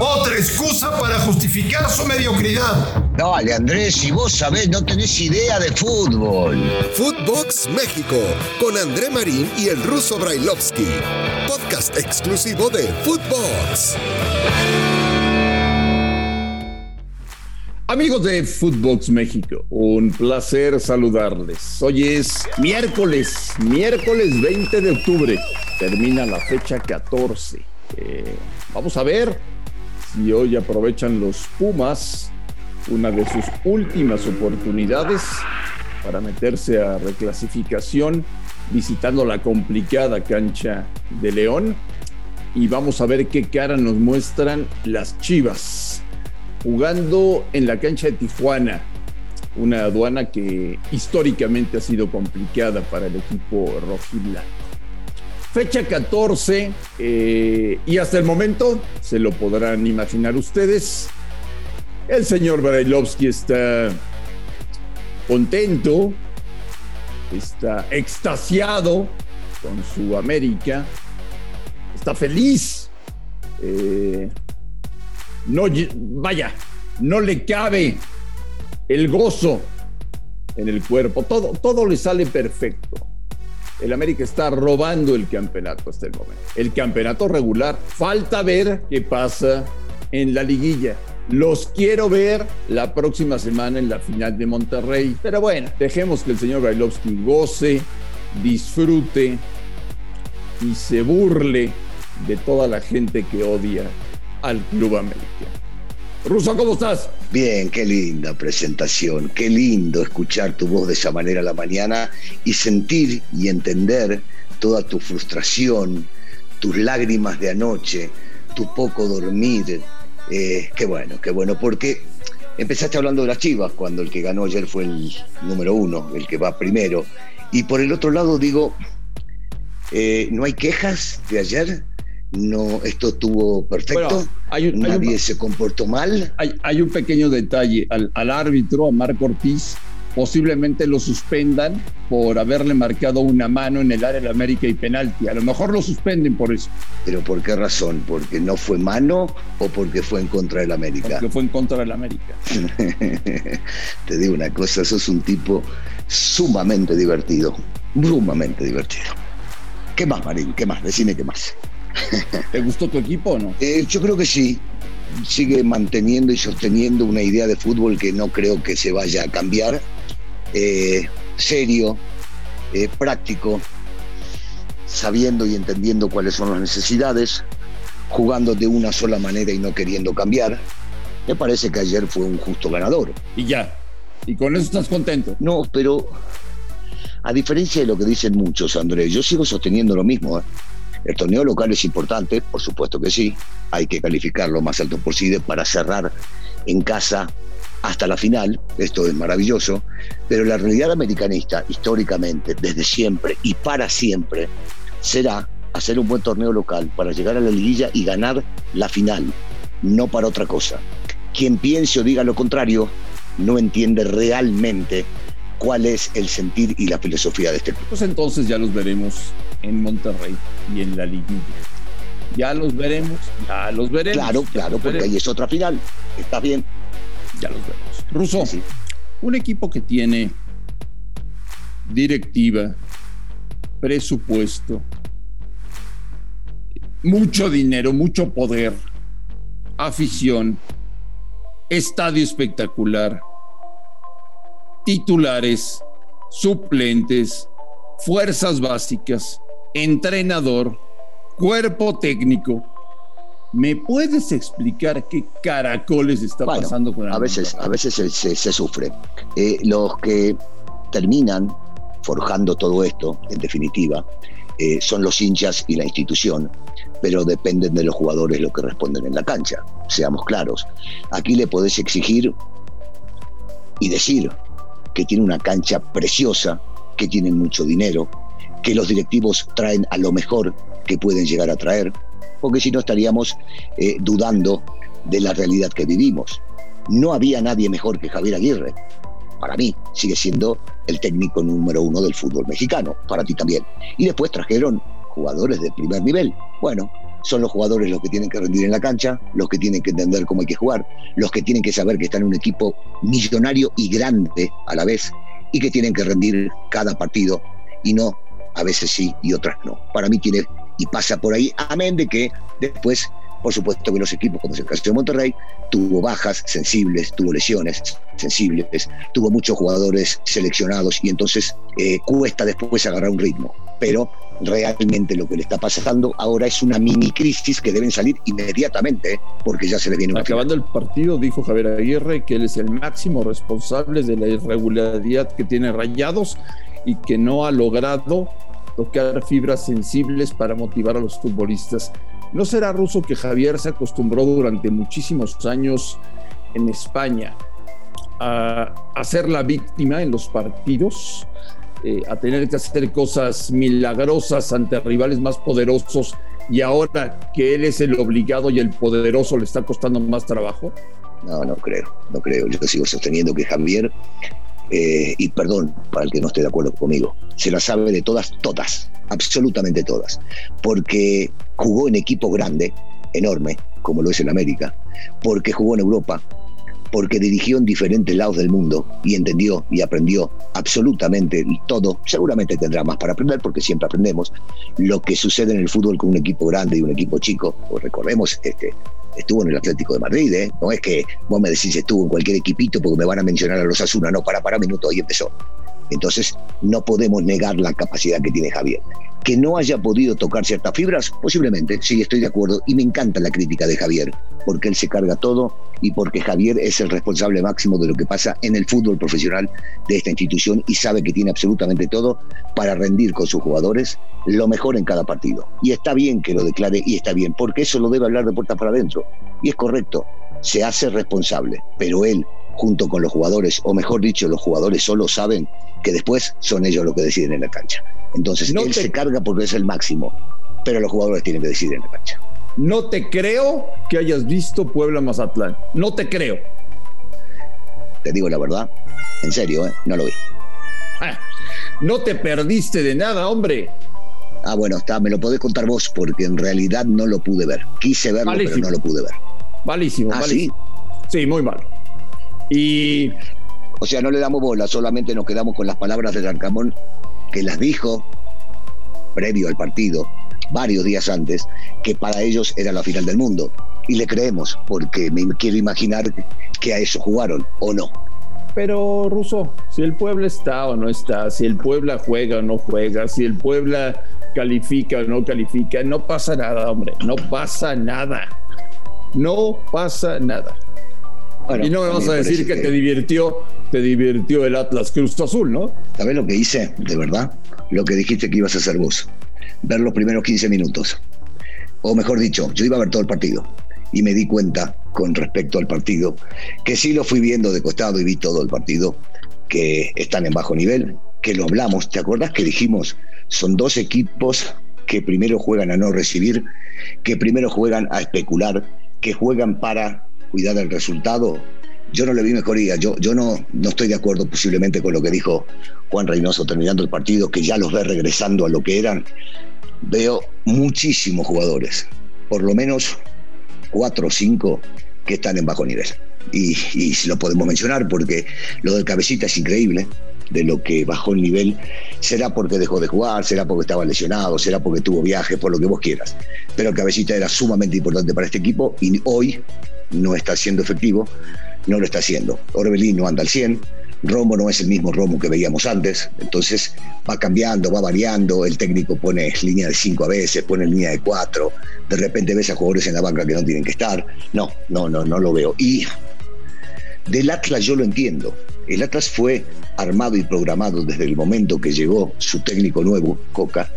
Otra excusa para justificar su mediocridad. Dale, Andrés, si vos sabés, no tenés idea de fútbol. Footbox México, con André Marín y el ruso Brailovsky. Podcast exclusivo de Footbox. Amigos de Footbox México, un placer saludarles. Hoy es miércoles, miércoles 20 de octubre. Termina la fecha 14. Eh, vamos a ver si hoy aprovechan los Pumas una de sus últimas oportunidades para meterse a reclasificación visitando la complicada cancha de León. Y vamos a ver qué cara nos muestran las Chivas jugando en la cancha de Tijuana, una aduana que históricamente ha sido complicada para el equipo rojiblanco. Fecha 14 eh, y hasta el momento, se lo podrán imaginar ustedes, el señor Brailovsky está contento, está extasiado con su América, está feliz. Eh, no, vaya, no le cabe el gozo en el cuerpo, todo, todo le sale perfecto el América está robando el campeonato hasta el momento. El campeonato regular. Falta ver qué pasa en la liguilla. Los quiero ver la próxima semana en la final de Monterrey. Pero bueno, dejemos que el señor Bailovsky goce, disfrute y se burle de toda la gente que odia al Club América. Ruso, ¿cómo estás? Bien, qué linda presentación, qué lindo escuchar tu voz de esa manera la mañana y sentir y entender toda tu frustración, tus lágrimas de anoche, tu poco dormir. Eh, qué bueno, qué bueno, porque empezaste hablando de las Chivas cuando el que ganó ayer fue el número uno, el que va primero. Y por el otro lado digo, eh, ¿no hay quejas de ayer? No, esto estuvo perfecto, nadie se comportó mal. Hay, un pequeño detalle, al, árbitro, a Marco Ortiz, posiblemente lo suspendan por haberle marcado una mano en el área de América y penalti. A lo mejor lo suspenden por eso. ¿Pero por qué razón? ¿Porque no fue mano o porque fue en contra del América? Porque fue en contra del América. Te digo una cosa, sos un tipo sumamente divertido, sumamente divertido. ¿Qué más, Marín? ¿Qué más? Decime qué más. ¿Te gustó tu equipo o no? Eh, yo creo que sí. Sigue manteniendo y sosteniendo una idea de fútbol que no creo que se vaya a cambiar. Eh, serio, eh, práctico, sabiendo y entendiendo cuáles son las necesidades, jugando de una sola manera y no queriendo cambiar. Me parece que ayer fue un justo ganador. Y ya. ¿Y con eso estás contento? No, pero a diferencia de lo que dicen muchos, Andrés, yo sigo sosteniendo lo mismo. El torneo local es importante, por supuesto que sí, hay que calificarlo más alto posible para cerrar en casa hasta la final, esto es maravilloso, pero la realidad americanista, históricamente, desde siempre y para siempre, será hacer un buen torneo local para llegar a la liguilla y ganar la final, no para otra cosa. Quien piense o diga lo contrario, no entiende realmente cuál es el sentir y la filosofía de este club. Pues entonces ya los veremos en Monterrey y en la liguilla. Ya los veremos, ya los veremos. Claro, claro, porque ahí es otra final. Está bien. Ya los veremos. Russo, un equipo que tiene directiva, presupuesto, mucho dinero, mucho poder, afición, estadio espectacular, titulares, suplentes, fuerzas básicas, entrenador, cuerpo técnico. ¿Me puedes explicar qué caracoles está pasando con el A veces, a veces se, sufre. Eh, los que terminan forjando todo esto, en definitiva, eh, son los hinchas y la institución, pero dependen de los jugadores lo que responden en la cancha, seamos claros. Aquí le podés exigir y decir que tiene una cancha preciosa, que tienen mucho dinero, que los directivos traen a lo mejor que pueden llegar a traer, porque si no estaríamos eh, dudando de la realidad que vivimos. No había nadie mejor que Javier Aguirre. Para mí sigue siendo el técnico número uno del fútbol mexicano, para ti también. Y después trajeron jugadores de primer nivel. Bueno, son los jugadores los que tienen que rendir en la cancha, los que tienen que entender cómo hay que jugar, los que tienen que saber que están en un equipo millonario y grande a la vez y que tienen que rendir cada partido y no a veces sí y otras no. Para mí tiene y pasa por ahí, amén de que después, por supuesto que los equipos, como es el caso de Monterrey, tuvo bajas sensibles, tuvo lesiones sensibles, tuvo muchos jugadores seleccionados y entonces eh, cuesta después agarrar un ritmo. Pero realmente lo que le está pasando ahora es una mini crisis que deben salir inmediatamente ¿eh? porque ya se le viene una Acabando el partido, dijo Javier Aguirre que él es el máximo responsable de la irregularidad que tiene Rayados y que no ha logrado tocar fibras sensibles para motivar a los futbolistas. ¿No será ruso que Javier se acostumbró durante muchísimos años en España a, a ser la víctima en los partidos? Eh, a tener que hacer cosas milagrosas ante rivales más poderosos y ahora que él es el obligado y el poderoso le está costando más trabajo? No, no creo, no creo. Yo sigo sosteniendo que Javier eh, y perdón para el que no esté de acuerdo conmigo, se la sabe de todas, todas, absolutamente todas, porque jugó en equipo grande, enorme, como lo es en América, porque jugó en Europa, porque dirigió en diferentes lados del mundo y entendió y aprendió absolutamente todo. Seguramente tendrá más para aprender porque siempre aprendemos lo que sucede en el fútbol con un equipo grande y un equipo chico. Pues recordemos, este, estuvo en el Atlético de Madrid, ¿eh? No es que vos me decís estuvo en cualquier equipito porque me van a mencionar a los Asuna, no, para, para, minuto, ahí empezó. Entonces, no podemos negar la capacidad que tiene Javier. Que no haya podido tocar ciertas fibras, posiblemente, sí, estoy de acuerdo, y me encanta la crítica de Javier, porque él se carga todo y porque Javier es el responsable máximo de lo que pasa en el fútbol profesional de esta institución y sabe que tiene absolutamente todo para rendir con sus jugadores lo mejor en cada partido. Y está bien que lo declare y está bien, porque eso lo debe hablar de puertas para adentro. Y es correcto, se hace responsable, pero él junto con los jugadores, o mejor dicho, los jugadores solo saben que después son ellos los que deciden en la cancha. Entonces él se carga porque es el máximo, pero los jugadores tienen que decidir en la cancha. No te creo que hayas visto Puebla Mazatlán. No te creo. Te digo la verdad, en serio, ¿eh? no lo vi. Ah, no te perdiste de nada, hombre. Ah, bueno, está, me lo podés contar vos porque en realidad no lo pude ver. Quise verlo, pero no lo pude ver. Malísimo, ¿Ah, malísimo. ¿sí? sí, muy mal. Y. O sea, no le damos bola, solamente nos quedamos con las palabras de Arcamón que las dijo previo al partido, varios días antes, que para ellos era la final del mundo. Y le creemos, porque me quiero imaginar que a eso jugaron, ¿o no? Pero, Russo, si el Puebla está o no está, si el Puebla juega o no juega, si el Puebla califica o no califica, no pasa nada, hombre, no pasa nada. No pasa nada y no me vas a decir que, te divirtió, te divirtió el Atlas Cruz Azul, ¿no? ¿Sabes lo que hice, de verdad? Lo que dijiste que ibas a hacer vos. Ver los primeros 15 minutos. O mejor dicho, yo iba a ver todo el partido. Y me di cuenta, con respecto al partido, que sí lo fui viendo de costado y vi todo el partido, que están en bajo nivel, que lo hablamos. ¿Te acuerdas que dijimos? Son dos equipos que primero juegan a no recibir, que primero juegan a especular, que juegan para cuidar el resultado, yo no le vi mejoría. Yo, yo no, no estoy de acuerdo posiblemente con lo que dijo Juan Reynoso terminando el partido, que ya los ve regresando a lo que eran. Veo muchísimos jugadores, por lo menos cuatro o cinco que están en bajo nivel. Y, y lo podemos mencionar porque lo del cabecita es increíble de lo que bajó el nivel, será porque dejó de jugar, será porque estaba lesionado, será porque tuvo viaje, por lo que vos quieras. Pero el cabecita era sumamente importante para este equipo y hoy no está siendo efectivo, no lo está haciendo. Orbelín no anda al 100, Romo no es el mismo Romo que veíamos antes, entonces va cambiando, va variando, el técnico pone línea de 5 a veces, pone línea de 4, de repente ves a jugadores en la banca que no tienen que estar. No, no, no, no lo veo. Y del Atlas yo lo entiendo. El Atlas fue armado y programado desde el momento que llegó su técnico nuevo, Coca,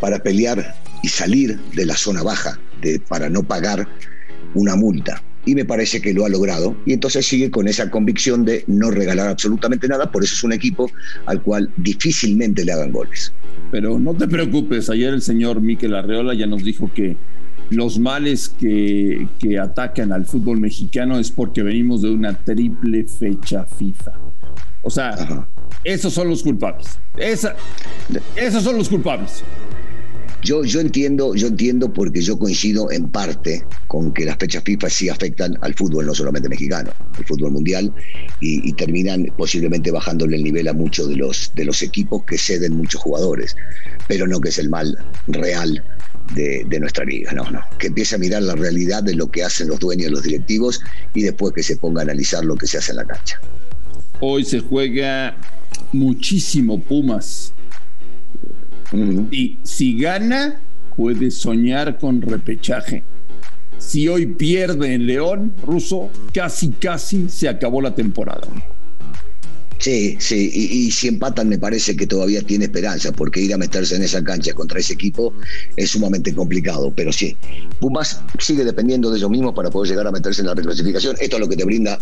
para pelear y salir de la zona baja, para no pagar una multa y me parece que lo ha logrado. Y entonces sigue con esa convicción de no regalar absolutamente nada, por eso es un equipo al cual difícilmente le hagan goles. Pero no te preocupes, ayer el señor Miquel Arreola ya nos dijo que los males que, que atacan al fútbol mexicano es porque venimos de una triple fecha FIFA. O sea, esos son los culpables. Esa, esos son los culpables. Yo, yo entiendo, yo entiendo porque yo coincido en parte con que las fechas FIFA sí afectan al fútbol, no solamente mexicano, al fútbol mundial, y, terminan posiblemente bajándole el nivel a muchos de los, de los equipos que ceden muchos jugadores, pero no que es el mal real de, de, nuestra liga, no, no. Que empiece a mirar la realidad de lo que hacen los dueños, los directivos, y después que se ponga a analizar lo que se hace en la cancha. Hoy se juega muchísimo Pumas. Y si gana, puede soñar con repechaje. Si hoy pierde en León, Ruso, casi, casi se acabó la temporada. Sí, sí, y, si empatan me parece que todavía tiene esperanza, porque ir a meterse en esa cancha contra ese equipo es sumamente complicado, pero sí, Pumas sigue dependiendo de ellos mismos para poder llegar a meterse en la reclasificación. Esto es lo que te brinda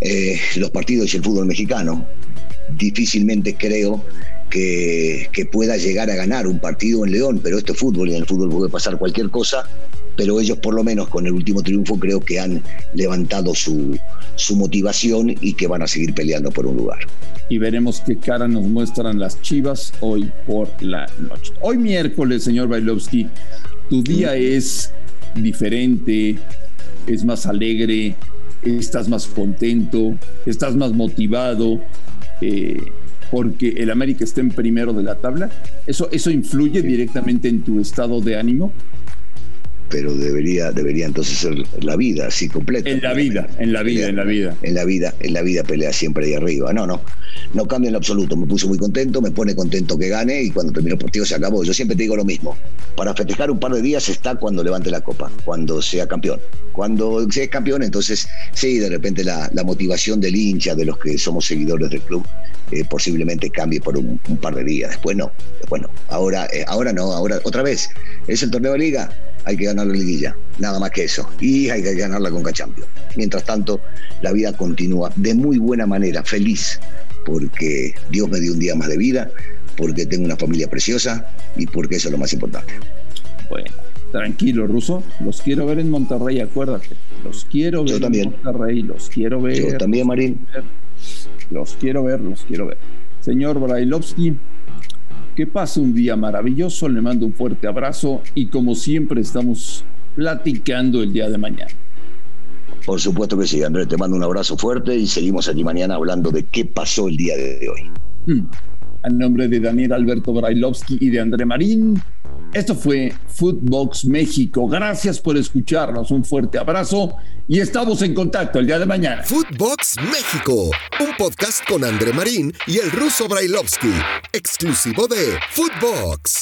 eh, los partidos y el fútbol mexicano. Difícilmente creo que, que, pueda llegar a ganar un partido en León, pero esto es fútbol y en el fútbol puede pasar cualquier cosa pero ellos por lo menos con el último triunfo creo que han levantado su, su motivación y que van a seguir peleando por un lugar. Y veremos qué cara nos muestran las Chivas hoy por la noche. Hoy miércoles, señor Bailovsky, tu día es diferente, es más alegre, estás más contento, estás más motivado. Eh, porque el América está en primero de la tabla, ¿eso, eso influye directamente en tu estado de ánimo? Pero debería, debería entonces ser la vida así completa. En la vida, en la vida, en la vida. En la vida, en la vida pelea siempre ahí arriba. No, no, no cambia en absoluto. Me puse muy contento, me pone contento que gane y cuando terminó el partido se acabó. Yo siempre te digo lo mismo. Para festejar un par de días está cuando levante la copa, cuando sea campeón. Cuando sea campeón, entonces sí, de repente la, motivación del hincha, de los que somos seguidores del club, eh, posiblemente cambie por un, par de días. Después no, después no. Ahora, eh, ahora no, ahora otra vez. Es el torneo de liga hay que ganar la liguilla, nada más que eso. Y hay que ganar la Conca Champions. Mientras tanto, la vida continúa de muy buena manera, feliz, porque Dios me dio un día más de vida, porque tengo una familia preciosa y porque eso es lo más importante. Bueno, tranquilo, Ruso. Los quiero ver en Monterrey, acuérdate. Los quiero ver también. en Monterrey, los quiero ver. Yo también, Marín. Los quiero ver, los quiero ver. Señor Brailovsky, que pase un día maravilloso, le mando un fuerte abrazo y como siempre estamos platicando el día de mañana. Por supuesto que sí, Andrés, te mando un abrazo fuerte y seguimos aquí mañana hablando de qué pasó el día de hoy. Hmm. A nombre de Daniel Alberto Brailovsky y de André Marín, esto fue Footbox México. Gracias por escucharnos. Un fuerte abrazo y estamos en contacto el día de mañana. Footbox México, un podcast con André Marín y el ruso Brailovsky, exclusivo de Footbox.